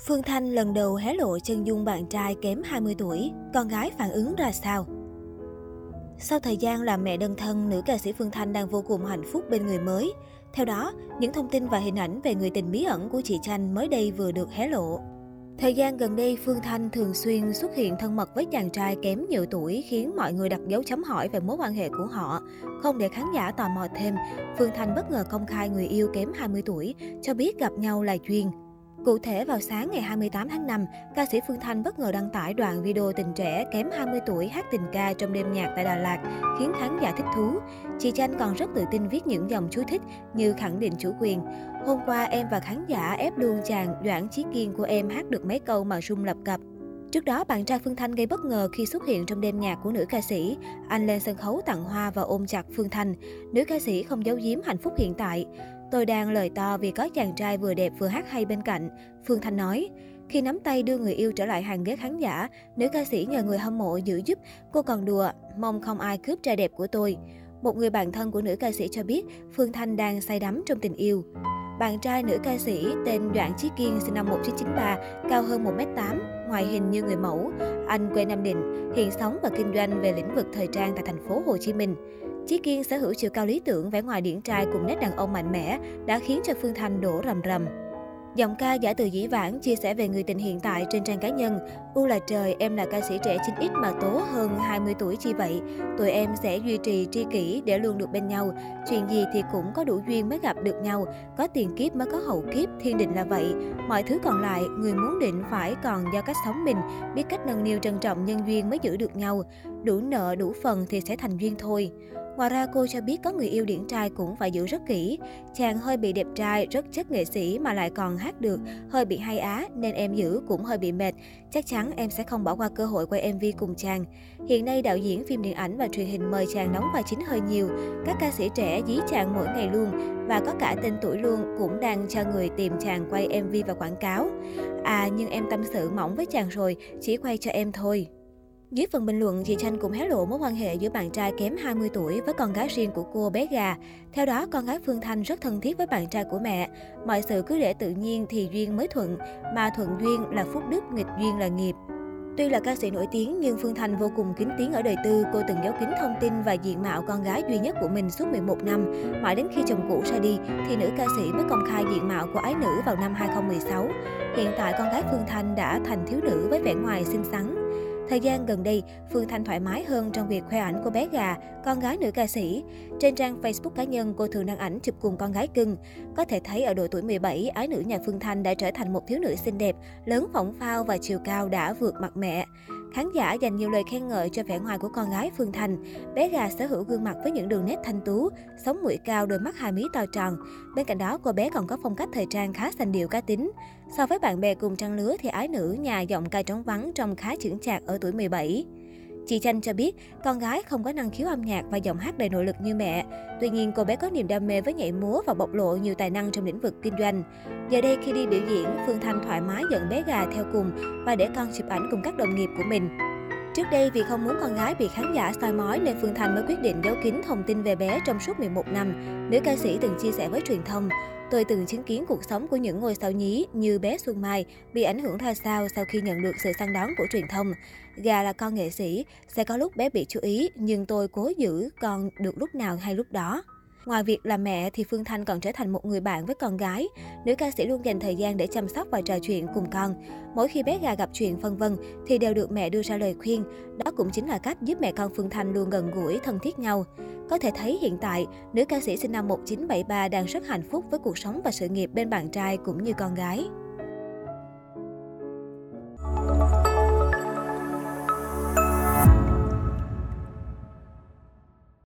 Phương Thanh lần đầu hé lộ chân dung bạn trai kém 20 tuổi, con gái phản ứng ra sao? Sau thời gian làm mẹ đơn thân, nữ ca sĩ Phương Thanh đang vô cùng hạnh phúc bên người mới. Theo đó, những thông tin và hình ảnh về người tình bí ẩn của chị Chanh mới đây vừa được hé lộ. Thời gian gần đây, Phương Thanh thường xuyên xuất hiện thân mật với chàng trai kém nhiều tuổi khiến mọi người đặt dấu chấm hỏi về mối quan hệ của họ. Không để khán giả tò mò thêm, Phương Thanh bất ngờ công khai người yêu kém 20 tuổi, cho biết gặp nhau là duyên. Cụ thể vào sáng ngày 28 tháng 5, ca sĩ Phương Thanh bất ngờ đăng tải đoạn video tình trẻ kém 20 tuổi hát tình ca trong đêm nhạc tại Đà Lạt, khiến khán giả thích thú. Chị Tranh còn rất tự tin viết những dòng chú thích như khẳng định chủ quyền. Hôm qua em và khán giả ép luôn chàng Doãn Chí Kiên của em hát được mấy câu mà rung lập cập. Trước đó, bạn trai Phương Thanh gây bất ngờ khi xuất hiện trong đêm nhạc của nữ ca sĩ. Anh lên sân khấu tặng hoa và ôm chặt Phương Thanh. Nữ ca sĩ không giấu giếm hạnh phúc hiện tại. Tôi đang lời to vì có chàng trai vừa đẹp vừa hát hay bên cạnh. Phương Thanh nói. Khi nắm tay đưa người yêu trở lại hàng ghế khán giả, nữ ca sĩ nhờ người hâm mộ giữ giúp. Cô còn đùa, mong không ai cướp trai đẹp của tôi. Một người bạn thân của nữ ca sĩ cho biết Phương Thanh đang say đắm trong tình yêu. Bạn trai nữ ca sĩ tên Doãn Chí Kiên sinh năm 1993, cao hơn 1m8, ngoại hình như người mẫu. Anh quê Nam Định, hiện sống và kinh doanh về lĩnh vực thời trang tại thành phố Hồ Chí Minh. Chí Kiên sở hữu chiều cao lý tưởng, vẻ ngoài điển trai cùng nét đàn ông mạnh mẽ đã khiến cho Phương Thanh đổ rầm rầm. Giọng ca giả từ dĩ vãng chia sẻ về người tình hiện tại trên trang cá nhân. U là trời, em là ca sĩ trẻ 9X mà tố hơn 20 tuổi chi vậy. Tụi em sẽ duy trì tri kỷ để luôn được bên nhau. Chuyện gì thì cũng có đủ duyên mới gặp được nhau. Có tiền kiếp mới có hậu kiếp, thiên định là vậy. Mọi thứ còn lại, người muốn định phải còn do cách sống mình, biết cách nâng niu trân trọng nhân duyên mới giữ được nhau. Đủ nợ, đủ phần thì sẽ thành duyên thôi. Ngoài ra, cô cho biết có người yêu điển trai cũng phải giữ rất kỹ. Chàng hơi bị đẹp trai, rất chất nghệ sĩ mà lại còn hát được, hơi bị hay á nên em giữ cũng hơi bị mệt. Chắc chắn em sẽ không bỏ qua cơ hội quay MV cùng chàng. Hiện nay đạo diễn phim điện ảnh và truyền hình mời chàng đóng vai chính hơi nhiều. Các ca sĩ trẻ dí chàng mỗi ngày luôn và có cả tên tuổi luôn cũng đang cho người tìm chàng quay MV và quảng cáo. À nhưng em tâm sự mỏng với chàng rồi, chỉ quay cho em thôi. Dưới phần bình luận, chị Tranh cũng hé lộ mối quan hệ giữa bạn trai kém 20 tuổi với con gái riêng của cô bé gà. Theo đó, con gái Phương Thanh rất thân thiết với bạn trai của mẹ. Mọi sự cứ để tự nhiên thì duyên mới thuận, mà thuận duyên là phúc đức, nghịch duyên là nghiệp. Tuy là ca sĩ nổi tiếng nhưng Phương Thanh vô cùng kín tiếng ở đời tư, cô từng giấu kín thông tin và diện mạo con gái duy nhất của mình suốt 11 năm. Mãi đến khi chồng cũ ra đi thì nữ ca sĩ mới công khai diện mạo của ái nữ vào năm 2016. Hiện tại con gái Phương Thanh đã thành thiếu nữ với vẻ ngoài xinh xắn. Thời gian gần đây, Phương Thanh thoải mái hơn trong việc khoe ảnh của bé gà, con gái nữ ca sĩ. Trên trang Facebook cá nhân, cô thường đăng ảnh chụp cùng con gái cưng. Có thể thấy ở độ tuổi 17, ái nữ nhà Phương Thanh đã trở thành một thiếu nữ xinh đẹp, lớn phỏng phao và chiều cao đã vượt mặt mẹ. Khán giả dành nhiều lời khen ngợi cho vẻ ngoài của con gái Phương Thành. Bé gà sở hữu gương mặt với những đường nét thanh tú, sống mũi cao, đôi mắt hai mí to tròn. Bên cạnh đó, cô bé còn có phong cách thời trang khá sành điệu cá tính. So với bạn bè cùng trang lứa thì ái nữ nhà giọng ca trống vắng trông khá chững chạc ở tuổi 17. Chị Chanh cho biết, con gái không có năng khiếu âm nhạc và giọng hát đầy nội lực như mẹ. Tuy nhiên, cô bé có niềm đam mê với nhảy múa và bộc lộ nhiều tài năng trong lĩnh vực kinh doanh. Giờ đây khi đi biểu diễn, Phương Thanh thoải mái dẫn bé gà theo cùng và để con chụp ảnh cùng các đồng nghiệp của mình. Trước đây vì không muốn con gái bị khán giả soi mói nên Phương Thanh mới quyết định giấu kín thông tin về bé trong suốt 11 năm. Nữ ca sĩ từng chia sẻ với truyền thông, Tôi từng chứng kiến cuộc sống của những ngôi sao nhí như bé Xuân Mai bị ảnh hưởng ra sao sau khi nhận được sự săn đón của truyền thông. Gà là con nghệ sĩ, sẽ có lúc bé bị chú ý, nhưng tôi cố giữ con được lúc nào hay lúc đó. Ngoài việc là mẹ thì Phương Thanh còn trở thành một người bạn với con gái. Nữ ca sĩ luôn dành thời gian để chăm sóc và trò chuyện cùng con. Mỗi khi bé gà gặp chuyện phân vân thì đều được mẹ đưa ra lời khuyên. Đó cũng chính là cách giúp mẹ con Phương Thanh luôn gần gũi, thân thiết nhau. Có thể thấy hiện tại, nữ ca sĩ sinh năm 1973 đang rất hạnh phúc với cuộc sống và sự nghiệp bên bạn trai cũng như con gái.